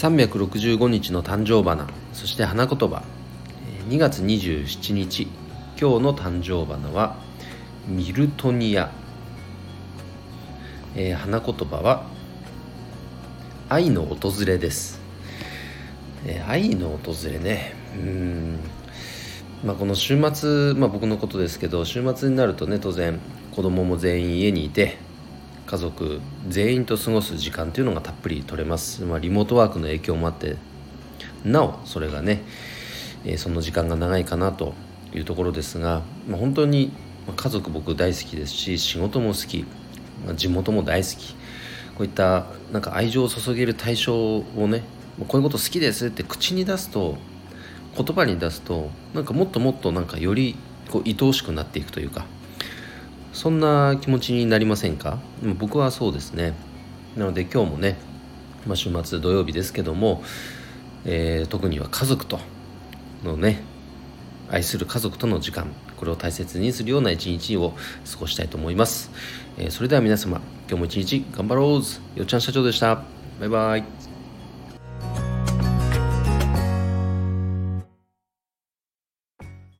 365日の誕生花そして花言葉2月27日今日の誕生花はミルトニア、えー、花言葉は愛の訪れです、えー、愛の訪れね。うん。まあ、この週末、まあ、僕のことですけど週末になるとね当然子供も全員家にいて家族全員と過ごす時間というのがたっぷり取れます、まあ、リモートワークの影響もあってなおそれがね、えー、その時間が長いかなというところですが、まあ、本当に家族僕大好きですし仕事も好き、まあ、地元も大好きこういったなんか愛情を注げる対象をねこういうこと好きですって口に出すと言葉に出すとなんかもっともっとなんかよりこう愛おしくなっていくというかそんな気持ちになりませんか？でも僕はそうですね。なので今日もね、まあ、週末土曜日ですけども、えー、特には家族とのね愛する家族との時間これを大切にするような一日を過ごしたいと思います、えー、それでは皆様今日も一日頑張ろうよっちゃん社長でした。バイバイ。